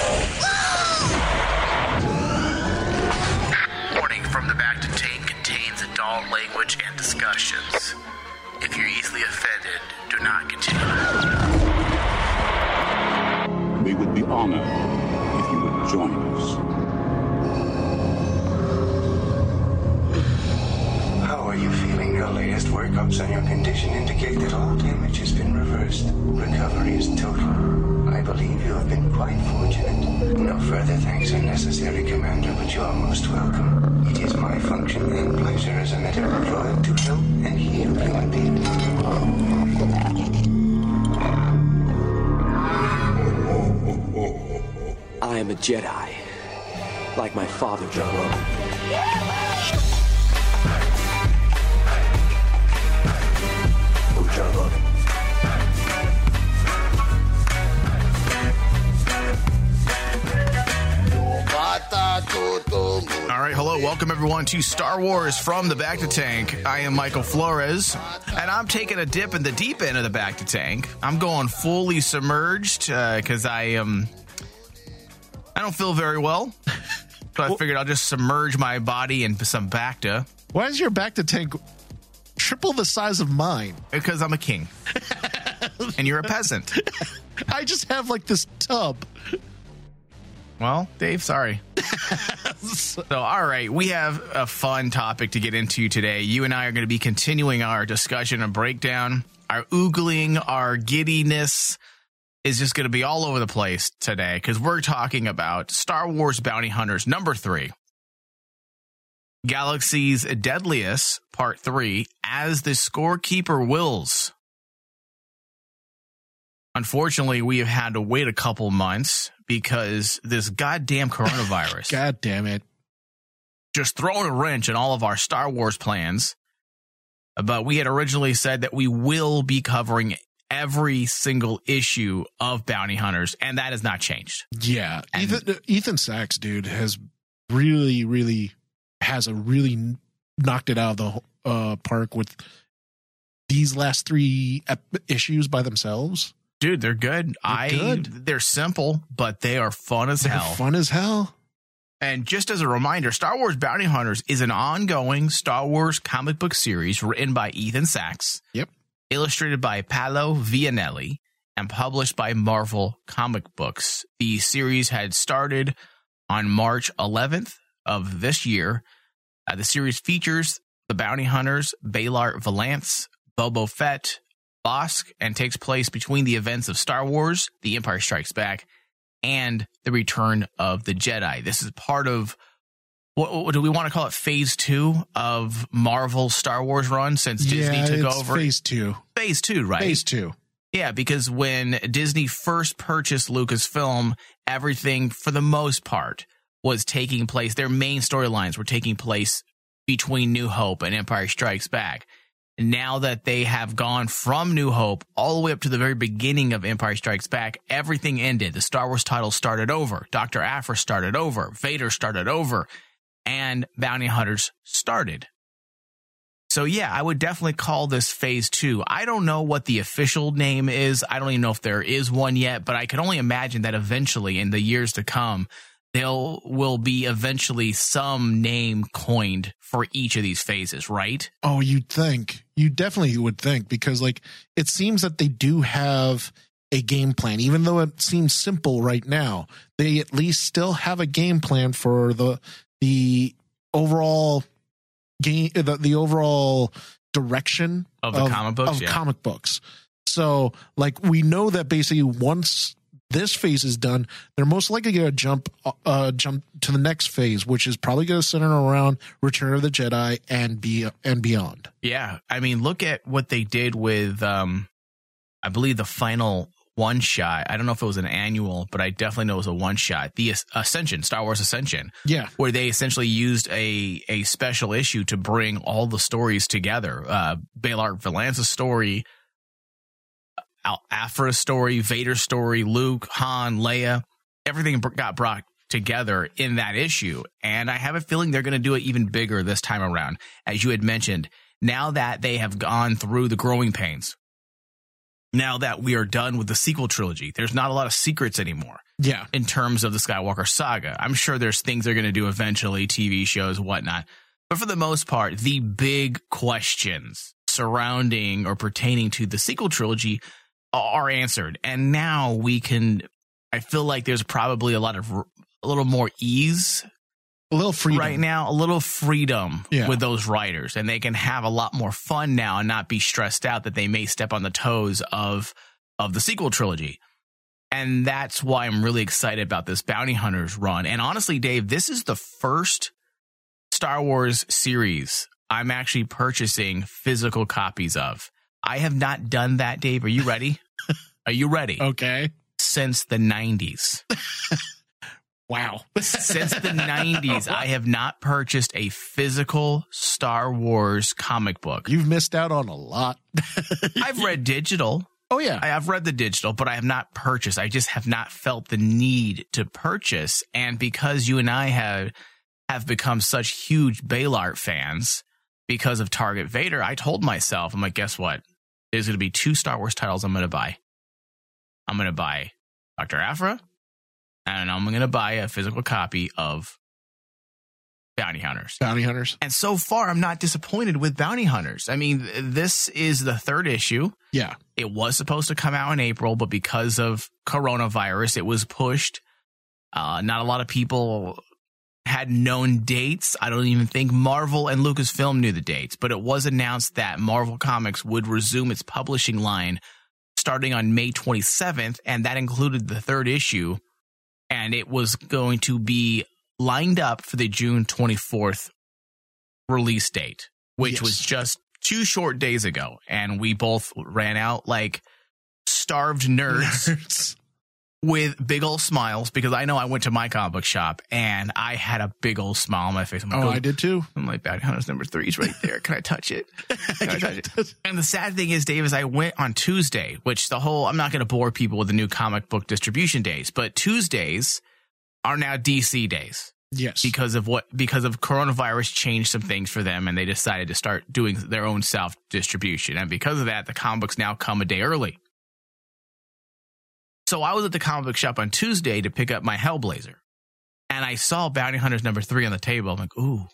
Oh! Jedi, like my father, Jabba. All right, hello, welcome everyone to Star Wars from the Bacta Tank. I am Michael Flores, and I'm taking a dip in the deep end of the Bacta Tank. I'm going fully submerged uh, because I am. I don't feel very well, so I figured I'll just submerge my body in some Bacta Why is your Bacta tank triple the size of mine? because I'm a king, and you're a peasant. I just have like this tub. Well, Dave, sorry. so, all right, we have a fun topic to get into today. You and I are going to be continuing our discussion and breakdown. Our oogling, our giddiness is just going to be all over the place today because we're talking about Star Wars Bounty Hunters number three, Galaxy's Deadliest Part three, as the scorekeeper wills. Unfortunately, we have had to wait a couple months because this goddamn coronavirus God damn it. just throwing a wrench in all of our Star Wars plans. But we had originally said that we will be covering every single issue of Bounty Hunters, and that has not changed. Yeah. And- Ethan, Ethan Sacks, dude, has really, really has a really knocked it out of the uh, park with these last three ep- issues by themselves. Dude, they're good. I good. they're simple, but they are fun as They're hell. fun as hell. And just as a reminder, Star Wars Bounty Hunters is an ongoing Star Wars comic book series written by Ethan Sacks, Yep. Illustrated by Paolo Villanelli, and published by Marvel Comic Books. The series had started on March 11th of this year. Uh, the series features the bounty hunters Beilert Valance, Boba Fett, Bosk, and takes place between the events of Star Wars, The Empire Strikes Back, and the Return of the Jedi. This is part of what, what do we want to call it? Phase two of Marvel Star Wars run since Disney yeah, took it's over. Phase two. phase two, right? Phase two. Yeah, because when Disney first purchased Lucasfilm, everything for the most part was taking place. Their main storylines were taking place between New Hope and Empire Strikes Back. And now that they have gone from New Hope all the way up to the very beginning of Empire Strikes Back, everything ended. The Star Wars title started over. Dr. Aphra started over. Vader started over. And Bounty Hunters started. So yeah, I would definitely call this phase two. I don't know what the official name is. I don't even know if there is one yet, but I can only imagine that eventually in the years to come, there will be eventually some name coined for each of these phases, right? Oh, you'd think. You definitely would think because like it seems that they do have a game plan even though it seems simple right now. They at least still have a game plan for the the overall game the, the overall direction Of the comic books, of yeah. comic books. So like we know that basically once this phase is done, they're most likely going to jump uh jump to the next phase, which is probably going to center around Return of the Jedi and be and beyond. Yeah. I mean, look at what they did with, um, I believe the final one shot. I don't know if it was an annual, but I definitely know it was a one shot. The Ascension, Star Wars Ascension. Yeah. where they essentially used a a special issue to bring all the stories together. Uh, Beilert Valance's story, Al Aphra's story, Vader's story, Luke, Han, Leia, everything got brought together in that issue. And I have a feeling they're going to do it even bigger this time around, as you had mentioned. Now that they have gone through the growing pains now that we are done with the sequel trilogy. There's not a lot of secrets anymore Yeah. in terms of the Skywalker saga. I'm sure there's things they're going to do eventually, TV shows, whatnot. But for the most part, the big questions surrounding or pertaining to the sequel trilogy are answered. And now we can, I feel like there's probably a lot of, a little more ease A little freedom. right now, a little freedom Yeah. with those writers, and they can have a lot more fun now and not be stressed out that they may step on the toes of of the sequel trilogy. And that's why I'm really excited about this Bounty Hunters run. And honestly, Dave, this is the first Star Wars series I'm actually purchasing physical copies of. I have not done that, Dave. Are you ready? Are you ready? Okay. Since the 90s. Wow. since the 90s i have not purchased a physical star wars comic book You've missed out on a lot. i've read digital Oh yeah. I have read the digital but i have not purchased i just have not felt the need to purchase and because you and i have have become such huge Beilert fans because of target vader i told myself i'm like guess what there's going to be two star wars titles i'm going to buy i'm going to buy dr aphra and i'm going to buy a physical copy of bounty hunters Bounty hunters. and so far, I'm not disappointed with Bounty Hunters. I mean, this is the third issue. Yeah. It was supposed to come out in April, but because of coronavirus, it was pushed. Uh, not a lot of people had known dates. I don't even think Marvel and Lucasfilm knew the dates, but it was announced that Marvel Comics would resume its publishing line starting on May 27th, and that included the third issue. And it was going to be lined up for the June 24th release date, which Yes. was just two short days ago. And we both ran out like starved nerds with big old smiles because I know I went to my comic book shop and I had a big old smile on my face. I'm like, oh, "Oh, I did too. I'm like, Bounty Hunters number three is right there. Can I touch it? Can I touch it? And the sad thing is, Dave, is I went on Tuesday, which the whole, I'm not going to bore people with the new comic book distribution days, but Tuesdays are now DC days Yes. because of what, because of coronavirus changed some things for them and they decided to start doing their own self distribution. And because of that, the comic books now come a day early. So I was at the comic book shop on Tuesday to pick up my Hellblazer and I saw Bounty Hunters number three on the table. I'm like, ooh.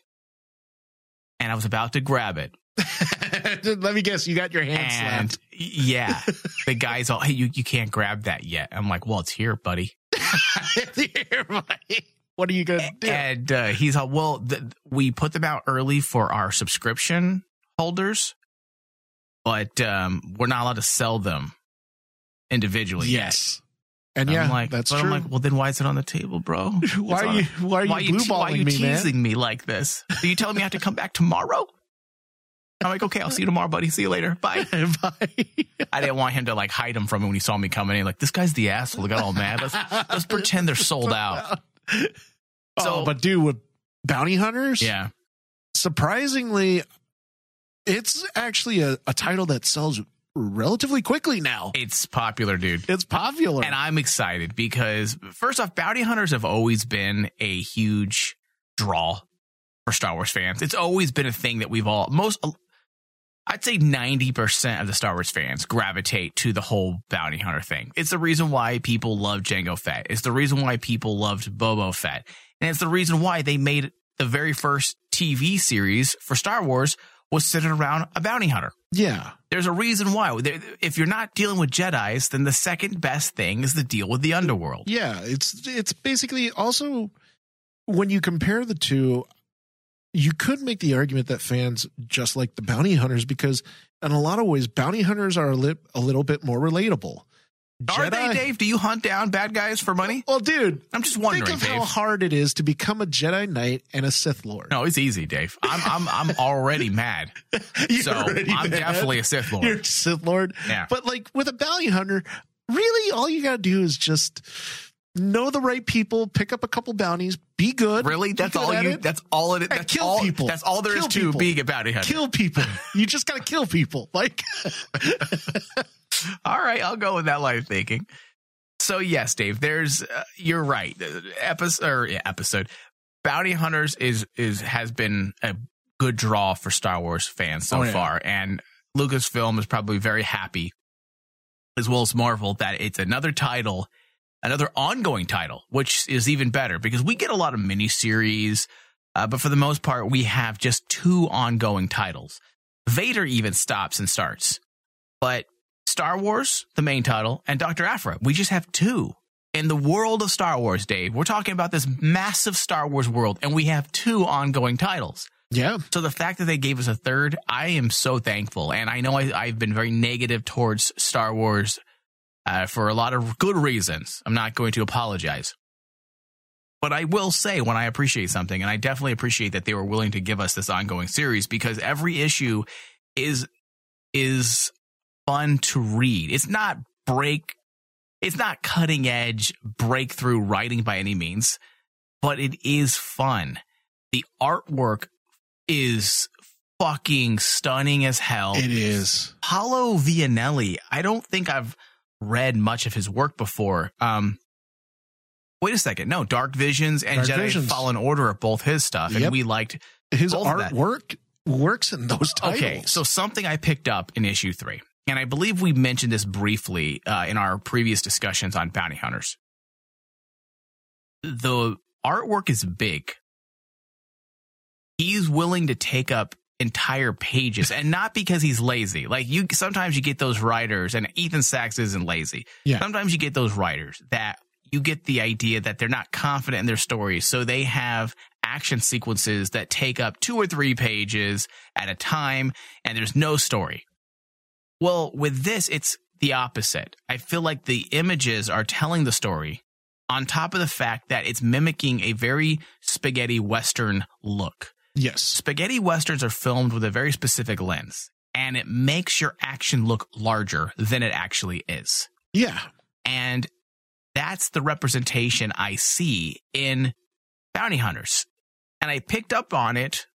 And I was about to grab it. Let me guess. You got your hand And slapped. yeah, the guy's all, hey, you, you can't grab that yet. I'm like, well, it's here, buddy. Here, buddy. what are you gonna do? And uh, he's all, well, th- we put them out early for our subscription holders, but um, we're not allowed to sell them individually. yet." yes. And I'm yeah, like, that's but true. I'm like, well, then why is it on the table, bro? why are you why are you why blue te- why are you me, man? teasing me like this? Are you telling me I have to come back tomorrow? I'm like, okay, I'll see you tomorrow, buddy. See you later. Bye. Bye. I didn't want him to like hide him from me when he saw me coming in. Like, this guy's the asshole. He got all mad. Let's, let's pretend they're sold out. Oh, so- oh, but dude, with bounty hunters, Yeah. surprisingly, it's actually a, a title that sells relatively quickly now. It's popular, dude. It's popular. And I'm excited because first off, bounty hunters have always been a huge draw for Star Wars fans. It's always been a thing that we've all most I'd say 90% of the Star Wars fans gravitate to the whole bounty hunter thing. It's the reason why people love Jango Fett. It's the reason why people loved Boba Fett. And it's the reason why they made the very first TV series for Star Wars was centered around a bounty hunter. Yeah. There's a reason why. If you're not dealing with Jedi's, then the second best thing is to deal with the underworld. Yeah, it's it's basically also when you compare the two, you could make the argument that fans just like the bounty hunters because in a lot of ways bounty hunters are a, li- a little bit more relatable. Are they, Dave? Do you hunt down bad guys for money? Well, dude, I'm just wondering, think of Dave. how hard it is to become a Jedi Knight and a Sith Lord. No, it's easy, Dave. I'm I'm I'm already mad. You're So already I'm mad. definitely a Sith Lord. You're a Sith Lord. Yeah. But like with a bounty hunter, really all you gotta do is just know the right people, pick up a couple bounties, be good. Really? That's all you it, that's all it is. That's kill all, people. That's all there is Kill to people. being a bounty hunter. kill people. you just gotta kill people. Like All right, I'll go with that line of thinking. So yes, Dave, there's uh, you're right. Episode or yeah, episode Bounty Hunters is is has been a good draw for Star Wars fans so Oh, yeah. far, and Lucasfilm is probably very happy as well as Marvel that it's another title, another ongoing title, which is even better because we get a lot of miniseries, uh, but for the most part, we have just two ongoing titles. Vader even stops and starts, but Star Wars, the main title, and Dr. Aphra, we just have two. In the world of Star Wars, Dave, we're talking about this massive Star Wars world, and we have two ongoing titles. Yeah. So the fact that they gave us a third, I am so thankful. And I know I, have been very negative towards Star Wars uh, for a lot of good reasons. I'm not going to apologize. But I will say when I appreciate something, and I definitely appreciate that they were willing to give us this ongoing series because every issue is is fun to read. It's not break, it's not cutting edge breakthrough writing by any means, but it is fun. The artwork is fucking stunning as hell. It is. Paolo Villanelli, I don't think I've read much of his work before. Um, wait a second. No, Dark Visions and Dark Jedi Visions. Fallen Order are both his stuff. And Yep. we liked His artwork works in those titles. Okay, so something I picked up in issue three, and I believe we mentioned this briefly uh, in our previous discussions on bounty hunters. The artwork is big. He's willing to take up entire pages, and not because he's lazy. Like you, sometimes you get those writers, and Ethan Sacks isn't lazy. Yeah. Sometimes you get those writers that you get the idea that they're not confident in their stories, so they have action sequences that take up two or three pages at a time, and there's no story. Well, with this, it's the opposite. I feel like the images are telling the story on top of the fact that it's mimicking a very spaghetti western look. yes. Spaghetti westerns are filmed with a very specific lens, and it makes your action look larger than it actually is. Yeah. And that's the representation I see in bounty hunters. And I picked up on it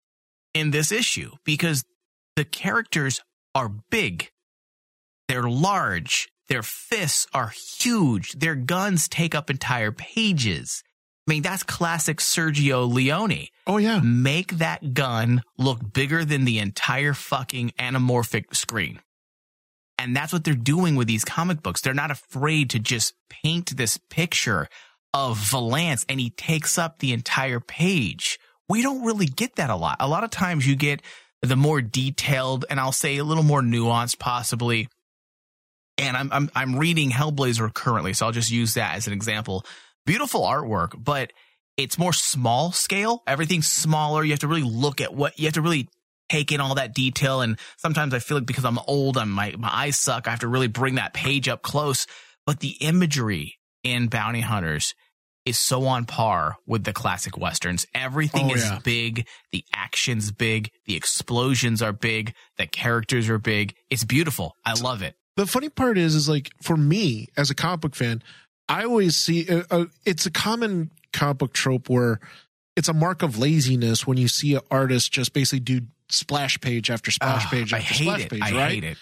in this issue because the characters are big. They're large. Their fists are huge. Their guns take up entire pages. I mean, that's classic Sergio Leone. Oh yeah. Make that gun look bigger than the entire fucking anamorphic screen. And that's what they're doing with these comic books. They're not afraid to just paint this picture of Valance and he takes up the entire page. We don't really get that a lot. A lot of times you get the more detailed and I'll say a little more nuanced possibly. And I'm I'm I'm reading Hellblazer currently, so I'll just use that as an example. Beautiful artwork, but it's more small scale. Everything's smaller. You have to really look at what you have to really take in all that detail. And sometimes I feel like because I'm old, I'm my my eyes suck. I have to really bring that page up close. But the imagery in Bounty Hunters is so on par with the classic westerns. Everything Oh, is yeah. big. The action's big. The explosions are big. The characters are big. It's beautiful. I love it. The funny part is, is like for me as a comic book fan, I always see uh, uh, it's a common comic book trope where it's a mark of laziness when you see an artist just basically do splash page after splash Ugh, page I after hate splash it. page, I right? hate it.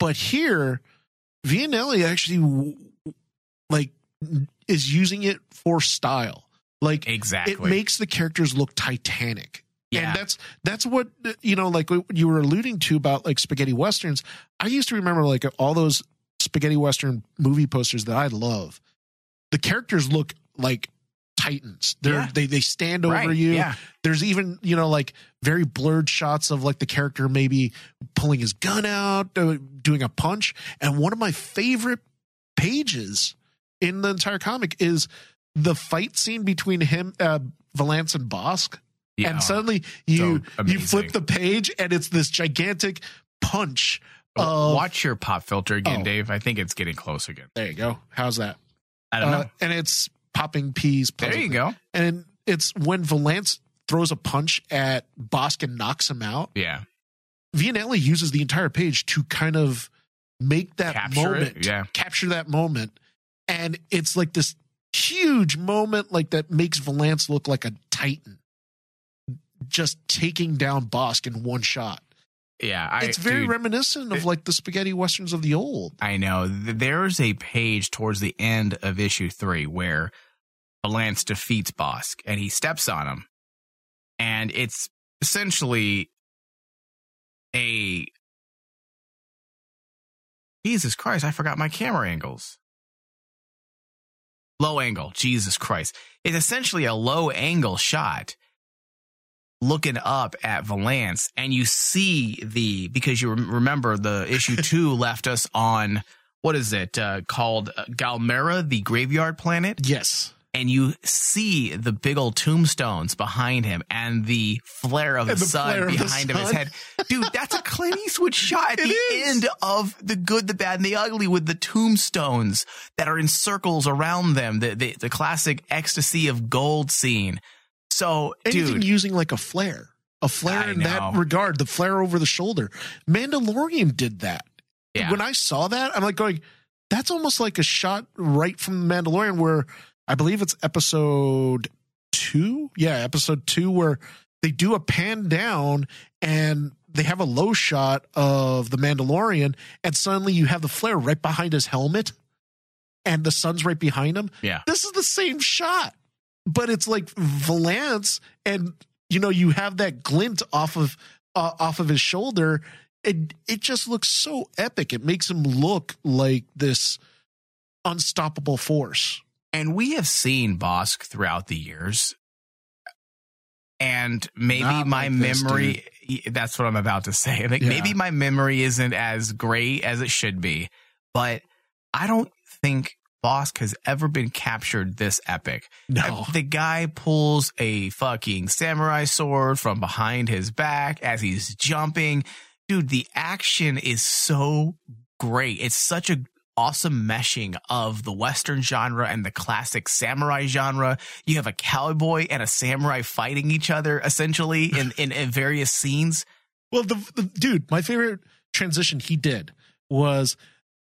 But here, Villanelli actually like is using it for style. Like Exactly. it makes the characters look titanic. Yeah. And that's that's what you know, like you were alluding to about like spaghetti westerns. I used to remember like all those spaghetti western movie posters that I love. The characters look like titans. They're Yeah. they they stand over Right, you. yeah. There's even you know like very blurred shots of like the character maybe pulling his gun out, uh, doing a punch. And one of my favorite pages in the entire comic is the fight scene between him, uh, Valance and Bosk. Yeah. And suddenly you so you flip the page and it's this gigantic punch. Of, Watch your pop filter again, Oh. Dave. I think it's getting close again. There you go. How's that? I don't Uh, know. and it's popping peas. There you go. And it's when Valance throws a punch at Bosk and knocks him out. Yeah. Villanelli uses the entire page to kind of make that Capture it, moment, yeah. capture that moment, and it's like this huge moment, like that makes Valance look like a titan, just taking down Bosk in one shot. Yeah. I, it's very dude, reminiscent of it- like the spaghetti westerns of the old. I know. There's a page towards the end of issue three where Valance defeats Bosk and he steps on him. And it's essentially a Jesus Christ, I forgot my camera angles. Low angle, Jesus Christ. It's essentially a low angle shot looking up at Valance, and you see the because you remember the issue two left us on what is it uh, called uh, Galmera, the graveyard planet, Yes. and you see the big old tombstones behind him and the flare of the, the sun of the behind him his head. Dude, that's a Clint Eastwood shot at It the is. end of the good, the bad, and the ugly with the tombstones that are in circles around them. The the, the classic ecstasy of gold scene. So, Anything dude, using like a flare, a flare I in know. that regard, the flare over the shoulder. Mandalorian did that. yeah. When I saw that, I'm like going, that's almost like a shot right from the Mandalorian, where I believe it's episode two. Yeah, episode two, where they do a pan down and they have a low shot of the Mandalorian, and suddenly you have the flare right behind his helmet, and the sun's right behind him. yeah. This is the same shot, but it's like Valance, and you know you have that glint off of uh, off of his shoulder. and it just looks so epic. It makes him look like this unstoppable force. And we have seen Bosk throughout the years. And maybe Not my like this, memory, that's what I'm about to say. Like Yeah. maybe my memory isn't as great as it should be, but I don't think Bosk has ever been captured this epic. No, The guy pulls a fucking samurai sword from behind his back as he's jumping. Dude, the action is so great. It's such a awesome meshing of the western genre and the classic samurai genre. You have a cowboy and a samurai fighting each other essentially in in, in various scenes. well, the, the dude, my favorite transition he did was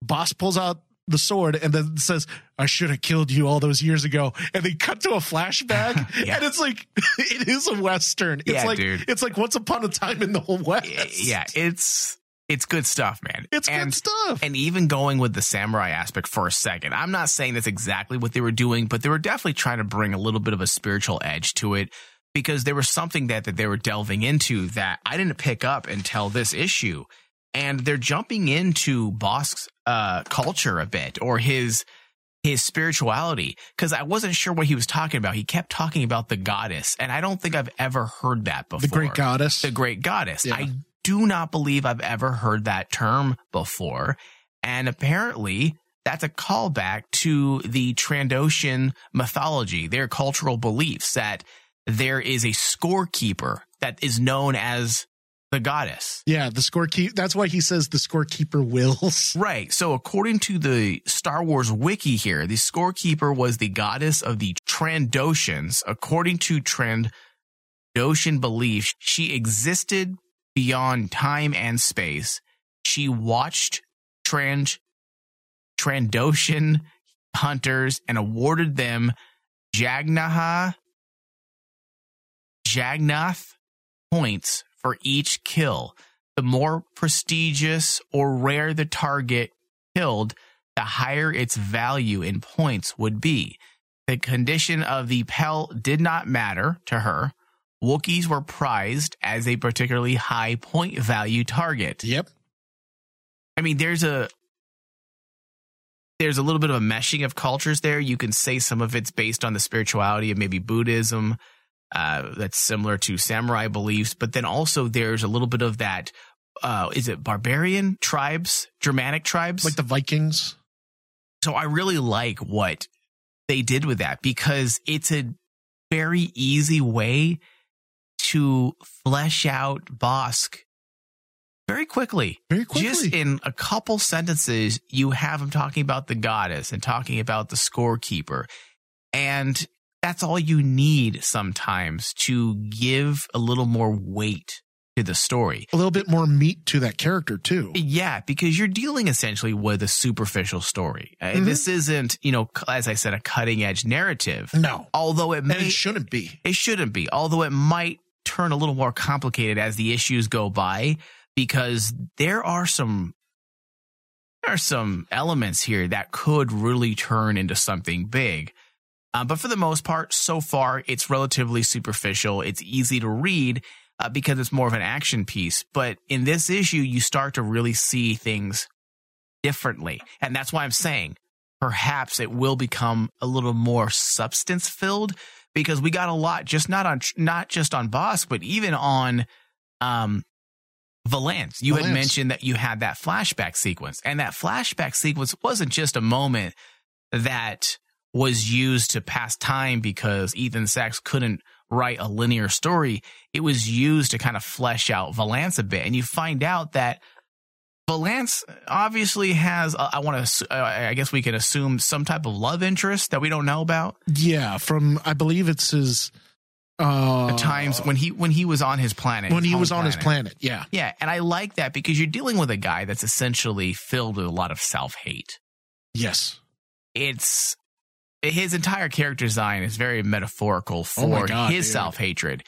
Bosk pulls out the sword and then says, "I should have killed you all those years ago," and they cut to a flashback, Yeah. and it's like it is a western. It's Yeah, like dude. it's like Once Upon a Time in the whole West. Yeah, it's it's good stuff, man. it's and, good stuff. And even going with the samurai aspect for a second, I'm not saying that's exactly what they were doing, but they were definitely trying to bring a little bit of a spiritual edge to it because there was something that, that they were delving into that I didn't pick up until this issue. And they're jumping into Bosk's uh, culture a bit or his his spirituality because I wasn't sure what he was talking about. He kept talking about the goddess, and I don't think I've ever heard that before the great goddess. the great goddess. Yeah. I do not believe I've ever heard that term before. And apparently, that's a callback to the Trandoshan mythology, their cultural beliefs that there is a scorekeeper that is known as the goddess. yeah, the scorekeeper. That's why he says the scorekeeper wills. Right. So, according to the Star Wars wiki here, the scorekeeper was the goddess of the Trandoshans. According to Trandoshan belief, she existed beyond time and space. She watched Trand Trandoshan hunters and awarded them Jagnaha Jagannath points for each kill. The more prestigious or rare the target killed, the higher its value in points would be. The condition of the pelt did not matter to her. Wookiees were prized as a particularly high point value target. Yep. I mean, there's a there's a little bit of a meshing of cultures there. You can say some of it's based on the spirituality of maybe Buddhism, uh, that's similar to samurai beliefs, but then also there's a little bit of that. Uh, is it barbarian tribes, Germanic tribes? Like the Vikings. so I really like what they did with that because it's a very easy way to flesh out Bosk very quickly. Very quickly. Just in a couple sentences, you have him talking about the goddess and talking about the scorekeeper. And that's all you need sometimes to give a little more weight to the story. a little bit more meat to that character too. Yeah, because you're dealing essentially with a superficial story. Uh, Mhm. This isn't, you know, as I said, a cutting edge narrative. No, Although it and may, it shouldn't be. it shouldn't be. Although it might turn a little more complicated as the issues go by, because there are some there are some elements here that could really turn into something big. Uh, but for the most part, so far, it's relatively superficial. It's easy to read uh, because it's more of an action piece. But in this issue, you start to really see things differently. And that's why I'm saying perhaps it will become a little more substance filled because we got a lot just not on not just on Bosk, but even on um Valance. You had mentioned that you had that flashback sequence, and that flashback sequence wasn't just a moment that was used to pass time because Ethan Sacks couldn't write a linear story. It was used to kind of flesh out Valance a bit, and you find out that Valance obviously has. Uh, I want to. Uh, I guess we can assume some type of love interest that we don't know about. Yeah, from I believe it's his uh The times when he when he was on his planet, when his he was on his planet. Yeah. Yeah, and I like that because you're dealing with a guy that's essentially filled with a lot of self hate. Yes. It's his entire character design is very metaphorical Oh for God, his self hatred.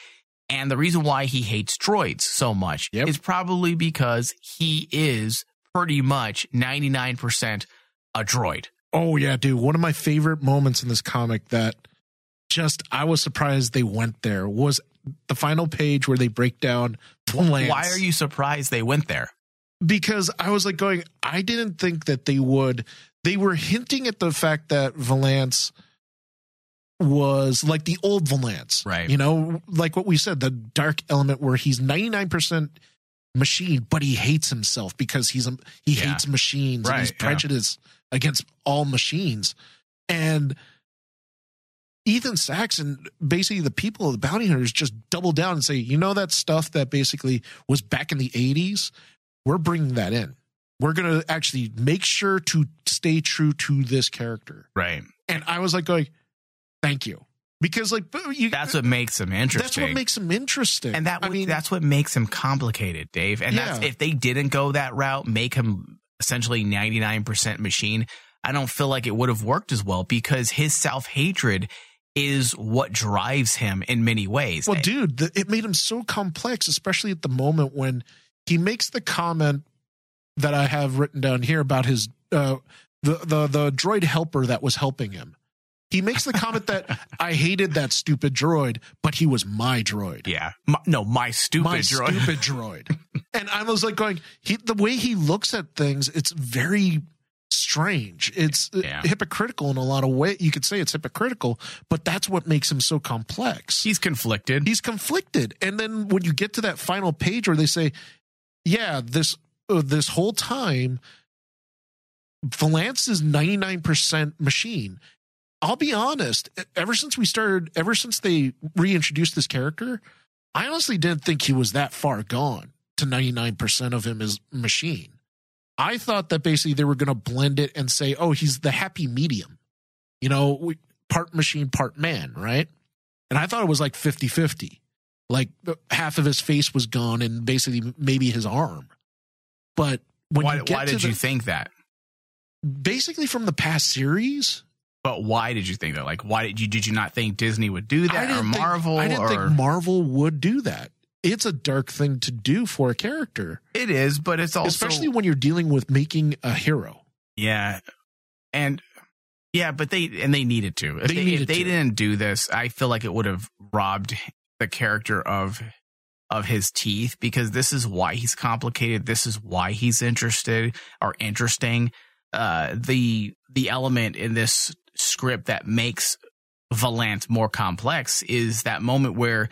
And the reason why he hates droids so much Yep. is probably because he is pretty much 99% a droid. Oh yeah, dude. One of my favorite moments in this comic that just I was surprised they went there was the final page where they break down Valance. Why are you surprised they went there? Because I was like going, I didn't think that they would. They were hinting at the fact that Valance was like the old Valance, Right. You know, like what we said, the dark element where he's ninety nine percent machine, but he hates himself because he's a he Yeah. hates machines and he's Right, yeah. prejudiced against all machines, and. Ethan Sacks and basically the people of the bounty hunters just double down and say, you know, that stuff that basically was back in the 80s, we're bringing that in. We're going to actually make sure to stay true to this character. Right. And I was like going, thank you. Because like you, That's what makes him interesting. that's what makes him interesting. and that I mean, that's what makes him complicated, Dave. And that's if they didn't go that route, make him essentially 99% machine, I don't feel like it would have worked as well because his self-hatred is what drives him in many ways. well, dude, the, it made him so complex, especially at the moment when he makes the comment that I have written down here about his uh, the the the droid helper that was helping him. He makes the comment that I hated that stupid droid, but he was my droid. yeah. My, no, my stupid my droid. stupid droid. and I was like going, he the way he looks at things, it's very strange. It's uh, Yeah. hypocritical in a lot of ways. You could say it's hypocritical, but that's what makes him so complex. He's conflicted. He's conflicted. And then when you get to that final page where they say, yeah, this uh, this whole time Valance is 99% machine. I'll be honest, ever since we started, ever since they reintroduced this character, I honestly didn't think he was that far gone to 99% of him is machine. I thought that basically they were going to blend it and say, oh, he's the happy medium, you know, part machine, part man, right? And I thought it was like 50 50. Like half of his face was gone and basically maybe his arm. But when why you get why did the, you think that? basically from the past series, But why did you think that? Like, why did you did you not think Disney would do that or think- Marvel? I didn't or think Marvel would do that. It's a dark thing to do for a character, it is, but it's also especially when you're dealing with making a hero. Yeah. And yeah, but they and they needed to. If They they, if they to. didn't do this, I feel like it would have robbed the character of of his teeth because this is why he's complicated. This is why he's interested or interesting. Uh the the element in this script that makes Valance more complex is that moment where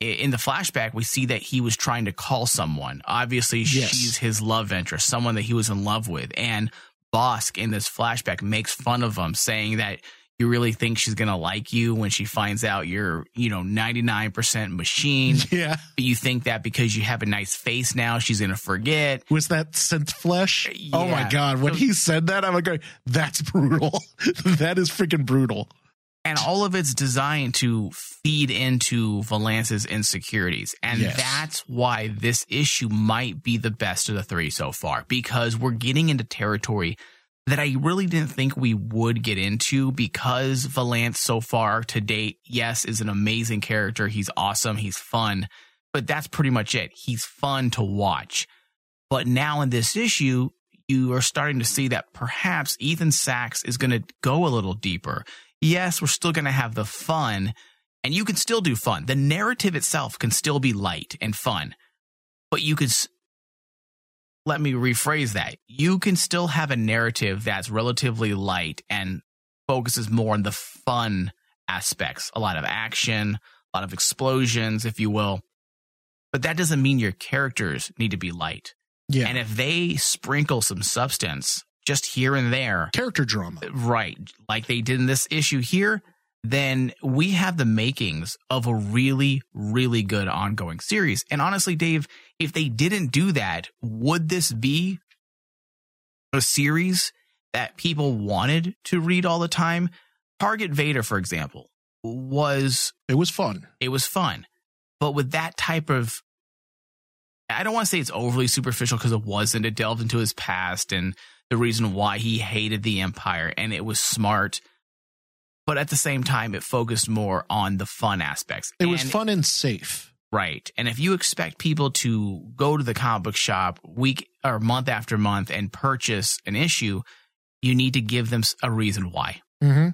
in the flashback we see that he was trying to call someone. Obviously Yes. she's his love interest, someone that he was in love with. And Bosk in this flashback makes fun of him, saying that you really think she's gonna like you when she finds out you're, you know, 99% machine. Yeah. but you think that because you have a nice face now, she's gonna forget. Was that synth flesh? Oh my god! When he said that, I'm like, "That's brutal. that is freaking brutal." And all of it's designed to feed into Valance's insecurities. And Yes. that's why this issue might be the best of the three so far, because we're getting into territory that I really didn't think we would get into because Valance so far to date, yes, is an amazing character. He's awesome. He's fun, but that's pretty much it. He's fun to watch. But now in this issue, you are starting to see that perhaps Ethan Sacks is going to go a little deeper. Yes, we're still going to have the fun, and you can still do fun. The narrative itself can still be light and fun, but you could let me rephrase that. You can still have a narrative that's relatively light and focuses more on the fun aspects, a lot of action, a lot of explosions, if you will. But that doesn't mean your characters need to be light. Yeah. And if they sprinkle some substance just here and there, Character drama. right, like they did in this issue here, then we have the makings of a really, really good ongoing series. And honestly, Dave, if they didn't do that, would this be a series that people wanted to read all the time? Target Vader, for example, was It was fun. it was fun. But with that type of I don't want to say it's overly superficial because it wasn't. It delved into his past and the reason why he hated the Empire and it was smart. But at the same time, it focused more on the fun aspects. It was fun and safe. Right. And if you expect people to go to the comic book shop week or month after month and purchase an issue, you need to give them a reason why. Mm-hmm.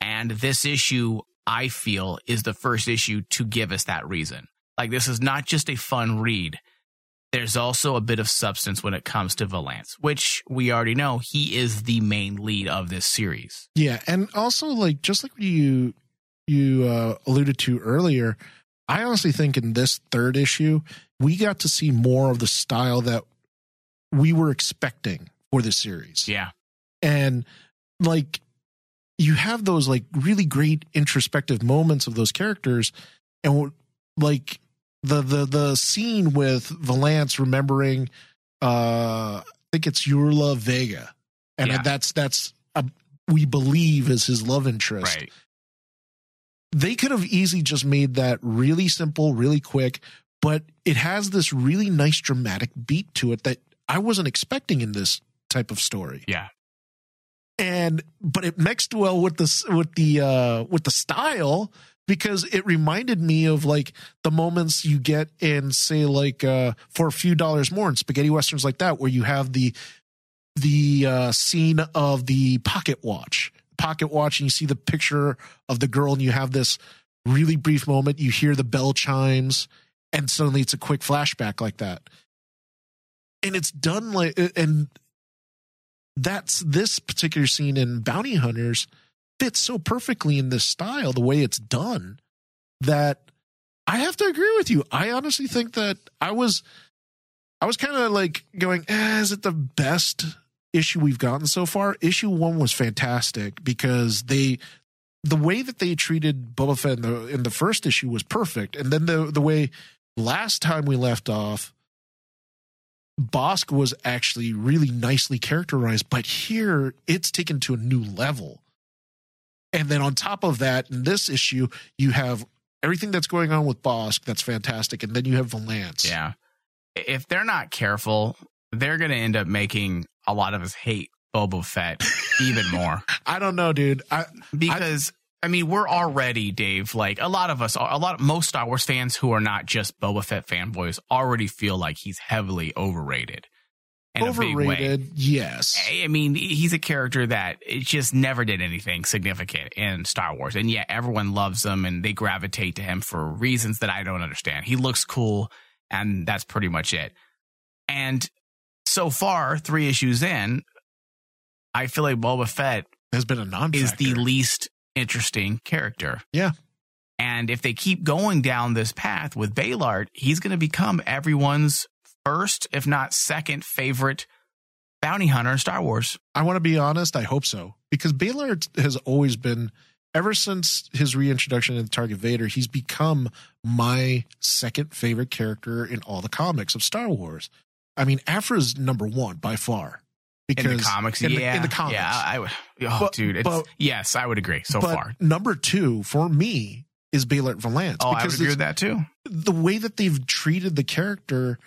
And this issue, I feel, is the first issue to give us that reason. Like, this is not just a fun read. There's also a bit of substance when it comes to Valance, which we already know he is the main lead of this series. Yeah, and also like just like you you uh, alluded to earlier, I honestly think in this third issue we got to see more of the style that we were expecting for this series. Yeah. and like you have those like really great introspective moments of those characters and like the the the scene with Valance remembering uh I think it's Urla Vega and Yeah. that's that's a, we believe is his love interest Right. they could have easily just made that really simple, really quick, but it has this really nice dramatic beat to it that I wasn't expecting in this type of story. Yeah. And but it mixed well with the with the uh with the style because it reminded me of like the moments you get in say like uh for a few dollars more in spaghetti westerns like that where you have the the uh scene of the pocket watch. Pocket watch and you see the picture of the girl and you have this really brief moment. You hear the bell chimes and suddenly it's a quick flashback like that. And it's done like and that's this particular scene in bounty hunters fits so perfectly in this style the way it's done that i have to agree with you. I honestly think that i was i was kind of like going eh, is it the best issue we've gotten so far? Issue one was fantastic because they the way that they treated Boba Fett in the in the first issue was perfect, and then the the way last time we left off, Bosk was actually really nicely characterized, but here it's taken to a new level. And then on top of that, in this issue, you have everything that's going on with Bosk that's fantastic, and then you have Valance. Yeah. If they're not careful, they're going to end up making a lot of us hate Boba Fett even more. I don't know, dude. I because I, mean we're already Dave like a lot of us a lot most Star Wars fans who are not just Boba Fett fanboys already feel like he's heavily overrated in a big way. Overrated, yes. I mean, he's a character that just never did anything significant in Star Wars, and yet everyone loves him and they gravitate to him for reasons that I don't understand. He looks cool, and that's pretty much it. And so far, three issues in, I feel like Boba Fett Has been a non is the least interesting character. Yeah. And if they keep going down this path with Beilert, he's going to become everyone's first, if not second, favorite bounty hunter in Star Wars. I want to be honest. I hope so because Beilert has always been, ever since his reintroduction in Target Vader, he's become my second favorite character in all the comics of Star Wars. I mean, Aphra's number one by far. Because in the comics, in the- yeah, in the comics. yeah. I would, oh, But- dude, it's, but- yes, I would agree so but far. number two for me is Beilert Valance. Oh, I would agree with that too. the way that they've treated the character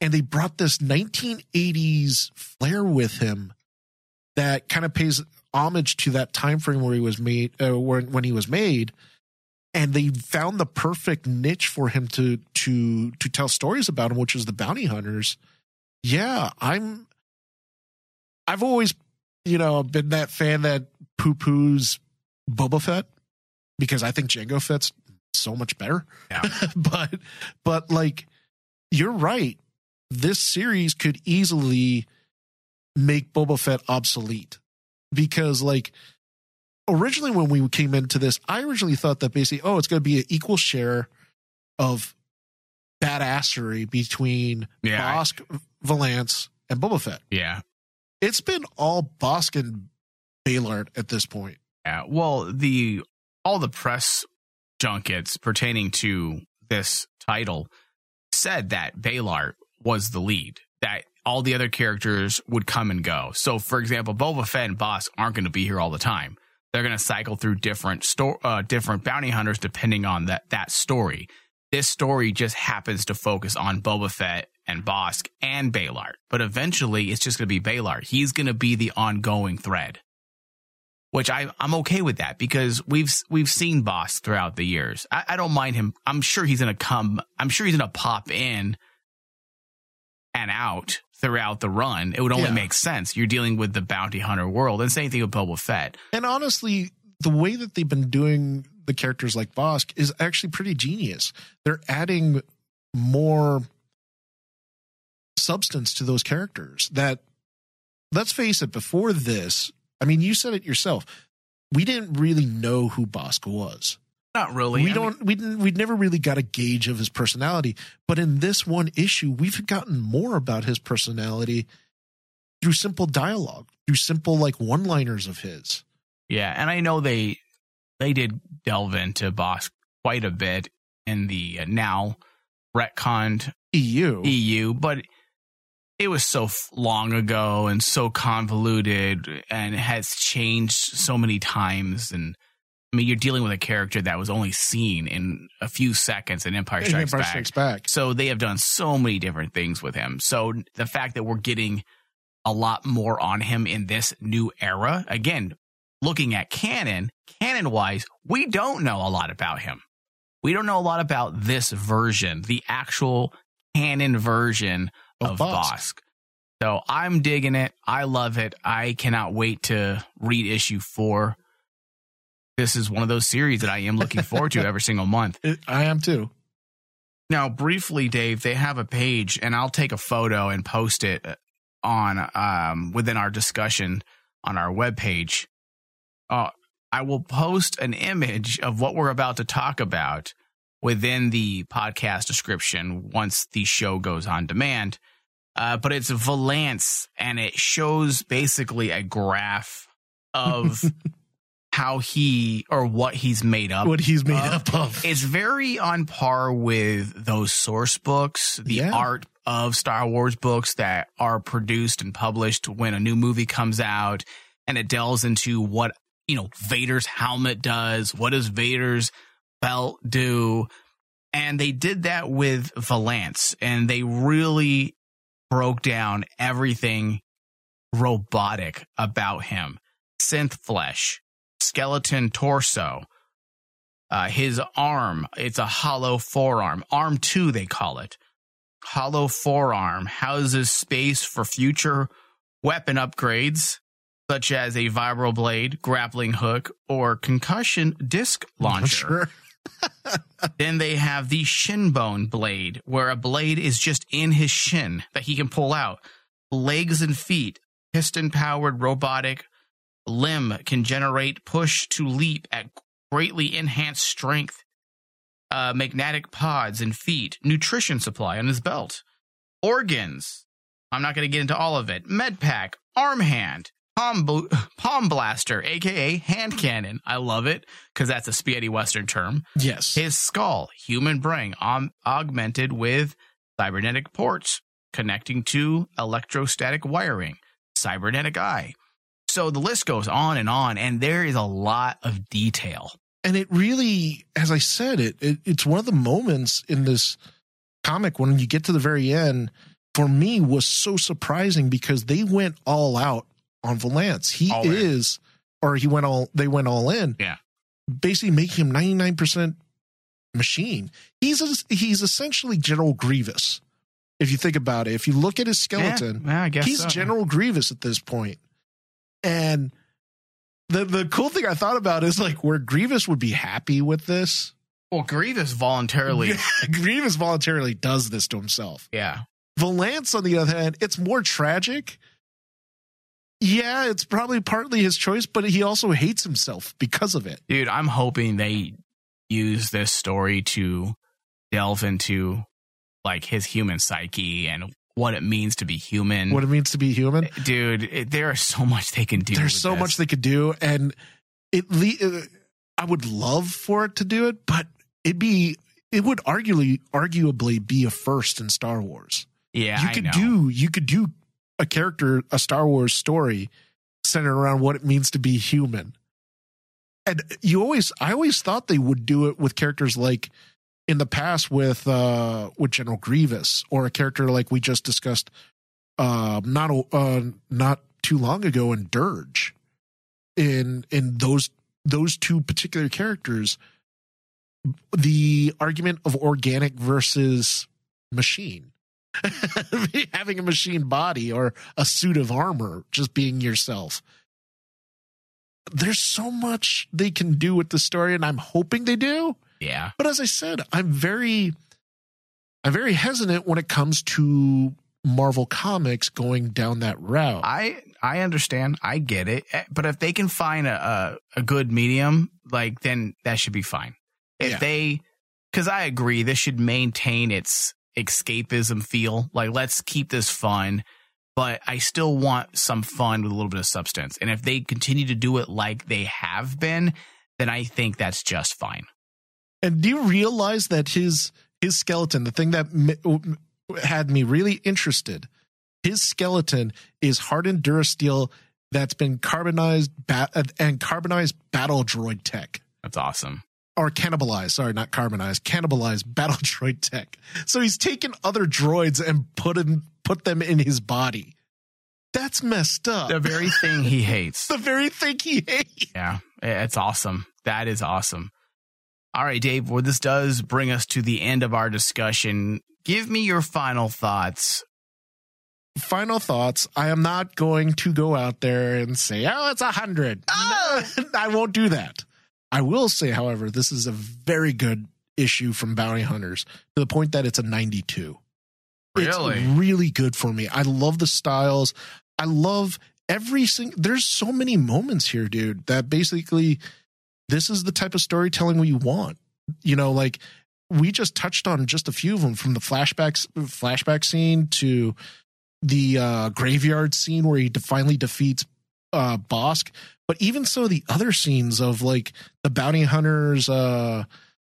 and they brought this 1980s flair with him that kind of pays homage to that time frame where he was made uh, when when he was made. And they found the perfect niche for him to to to tell stories about him which is the bounty hunters. Yeah i'm i've always you know been that fan that poo-poos boba fett because i think Jango fett's so much better. Yeah. but but like you're right this series could easily make Boba Fett obsolete because, like, originally when we came into this, I originally thought that basically, oh, it's going to be an equal share of badassery between Yeah, I- Bosk, Valance, and Boba Fett. Yeah. It's been all Bosk and Beilert at this point. Yeah. Well, the all the press junkets pertaining to this title said that Beilert was the lead, that all the other characters would come and go. So, for example, Boba Fett and Bosk aren't going to be here all the time. They're going to cycle through different sto- uh, different bounty hunters depending on that that story. This story just happens to focus on Boba Fett and Bosk and Beilert, but eventually it's just going to be Beilert. He's going to be the ongoing thread which I, I'm okay with that because we've we've seen Bosk throughout the years. I, I don't mind him. I'm sure he's gonna come. I'm sure he's gonna pop in and out throughout the run. It would only Yeah. make sense. You're dealing with the bounty hunter world, and same thing with Boba Fett. And honestly, the way that they've been doing the characters like Bosk is actually pretty genius. They're adding more substance to those characters that let's face it, before this, I mean, you said it yourself. We didn't really know who Bosk was. Not really. we I don't we didn't we never really got a gauge of his personality. But in this one issue, we've gotten more about his personality through simple dialogue, through simple like one-liners of his. Yeah, and I know they they did delve into Bosk quite a bit in the uh, now retconned EU. EU, but it was so long ago and so convoluted and has changed so many times. And I mean, you're dealing with a character that was only seen in a few seconds in Empire Strikes Empire Back. Strikes Back. So they have done so many different things with him. So the fact that we're getting a lot more on him in this new era, again, looking at canon, canon wise, we don't know a lot about him. We don't know a lot about this version, the actual canon version Of of, Bosk. Bosk. So I'm digging it. I love it. I cannot wait to read issue four. This is one of those series that I am looking forward to every single month. It- I am too. Now, briefly, Dave, they have a page, and I'll take a photo and post it on um, within our discussion on our webpage. Uh, I will post an image of what we're about to talk about within the podcast description once the show goes on demand. Uh, but it's Valance, and it shows basically a graph of how he or what he's made up What he's made Uh, up of. it's very on par with those source books, the Yeah. art of Star Wars books that are produced and published when a new movie comes out and it delves into what, you know, Vader's helmet does, what does Vader's belt do? And they did that with Valance and they really broke down everything robotic about him. Synth flesh, skeleton torso, uh, his arm, it's a hollow forearm. Arm two, they call it. Hollow forearm houses space for future weapon upgrades, such as a vibro blade, grappling hook, or concussion disc launcher. Then they have the shin bone blade, where a blade is just in his shin that he can pull out. Legs and feet, piston powered robotic limb can generate push to leap at greatly enhanced strength. Uh, magnetic pods and feet, nutrition supply on his belt, organs. I'm not going to get into all of it. Med pack, arm hand, palm, bl- palm blaster, aka hand cannon. I love it because that's a spaghetti western term. Yes. His skull, human brain, um, augmented with cybernetic ports connecting to electrostatic wiring, cybernetic eye. So the list goes on and on, and there is a lot of detail. and it really, as I said, it, it it's one of the moments in this comic when you get to the very end. For me, was so surprising because they went all out on Valance. He All in. is, or he went all. They went all in. Yeah. basically making him ninety nine percent machine. He's a, he's essentially General Grievous. If you think about it, if you look at his skeleton, Yeah, I guess he's so. General Grievous at this point. And the the cool thing I thought about is like where Grievous would be happy with this. Well, Grievous voluntarily, Grievous voluntarily does this to himself. yeah. Valance, on the other hand, it's more tragic. Yeah, it's probably partly his choice, but he also hates himself because of it. Dude, I'm hoping they use this story to delve into like his human psyche and what it means to be human. What it means to be human. Dude, it, there is so much they can do. There's so this. much they could do, and it. le- uh, I would love for it to do it, but it'd be it would arguably arguably be a first in Star Wars. Yeah, you could do you could do a character a Star Wars story centered around what it means to be human. And you always I always thought they would do it with characters like in the past with uh with General Grievous or a character like we just discussed uh not uh not too long ago in Dirge. In in those those two particular characters the argument of organic versus machine. Having a machine body or a suit of armor just being yourself. There's so much they can do with the story and i'm hoping they do Yeah. but as i said i'm very i'm very hesitant when it comes to marvel comics going down that route I I understand. I get it. Eh, But if they can find a a, a good medium, like then that should be fine. If Yeah. they cuz I agree this should maintain its escapism feel. Like let's keep this fun, but I still want some fun with a little bit of substance. And if they continue to do it like they have been, then I think that's just fine. And do you realize that his his skeleton, the thing that m- had me really interested, his skeleton is hardened durasteel that's been carbonized ba- uh, and carbonized battle droid tech That's awesome. or cannibalized. Sorry, not carbonized, cannibalized battle droid tech. So he's taken other droids and put him put them in his body. That's messed up. The very thing he hates. the very thing he hates. Yeah, it's awesome. That is awesome. All right, Dave, well, this does bring us to the end of our discussion. Give me your final thoughts. final thoughts. I am not going to go out there and say, oh, it's a hundred. Oh! I won't do that. I will say, however, this is a very good issue from Bounty Hunters to the point that it's a 92. Really? It's really good for me. I love the styles. I love every single, there's so many moments here, dude, that basically this is the type of storytelling we want. You know, like we just touched on just a few of them from the flashbacks, flashback scene to the uh, graveyard scene where he finally defeats uh, Bosk. But even so, the other scenes of like the bounty hunters uh,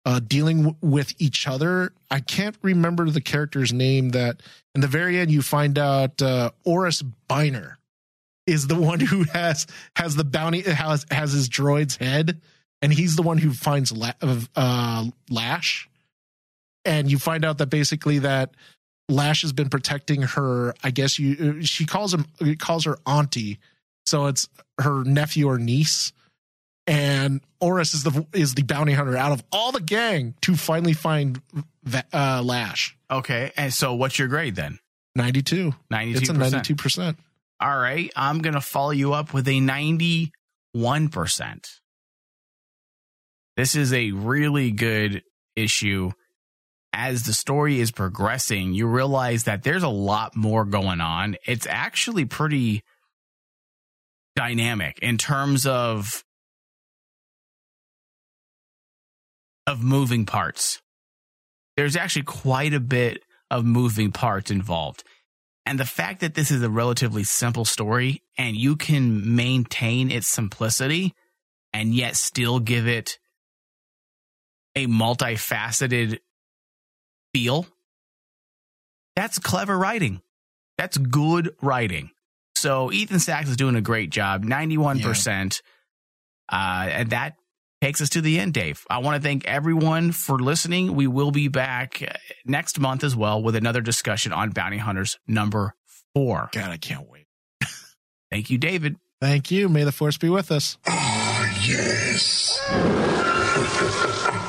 uh, dealing w- with each other, I can't remember the character's name. That in the very end, you find out uh, Oris Biner is the one who has has the bounty has has his droid's head, and he's the one who finds La- uh, Lash. And you find out that basically that Lash has been protecting her. I guess you she calls him calls her auntie, so it's her nephew or niece. And Oris is the is the bounty hunter out of all the gang to finally find uh, Lash. Okay, and so what's your grade then? Ninety two. 92%. It's a ninety two percent. All right, I'm going to follow you up with a 91%. This is a really good issue. As the story is progressing, you realize that there's a lot more going on. It's actually pretty dynamic in terms of of moving parts. There's actually quite a bit of moving parts involved. And the fact that this is a relatively simple story and you can maintain its simplicity and yet still give it a multifaceted feel, that's clever writing. That's good writing. So Ethan Sacks is doing a great job, 91%. Uh, and that takes us to the end, Dave. I want to thank everyone for listening. We will be back uh, next month as well with another discussion on Bounty Hunters number four. God, I can't wait. Thank you, David. Thank you. May the force be with us. Ah, yes.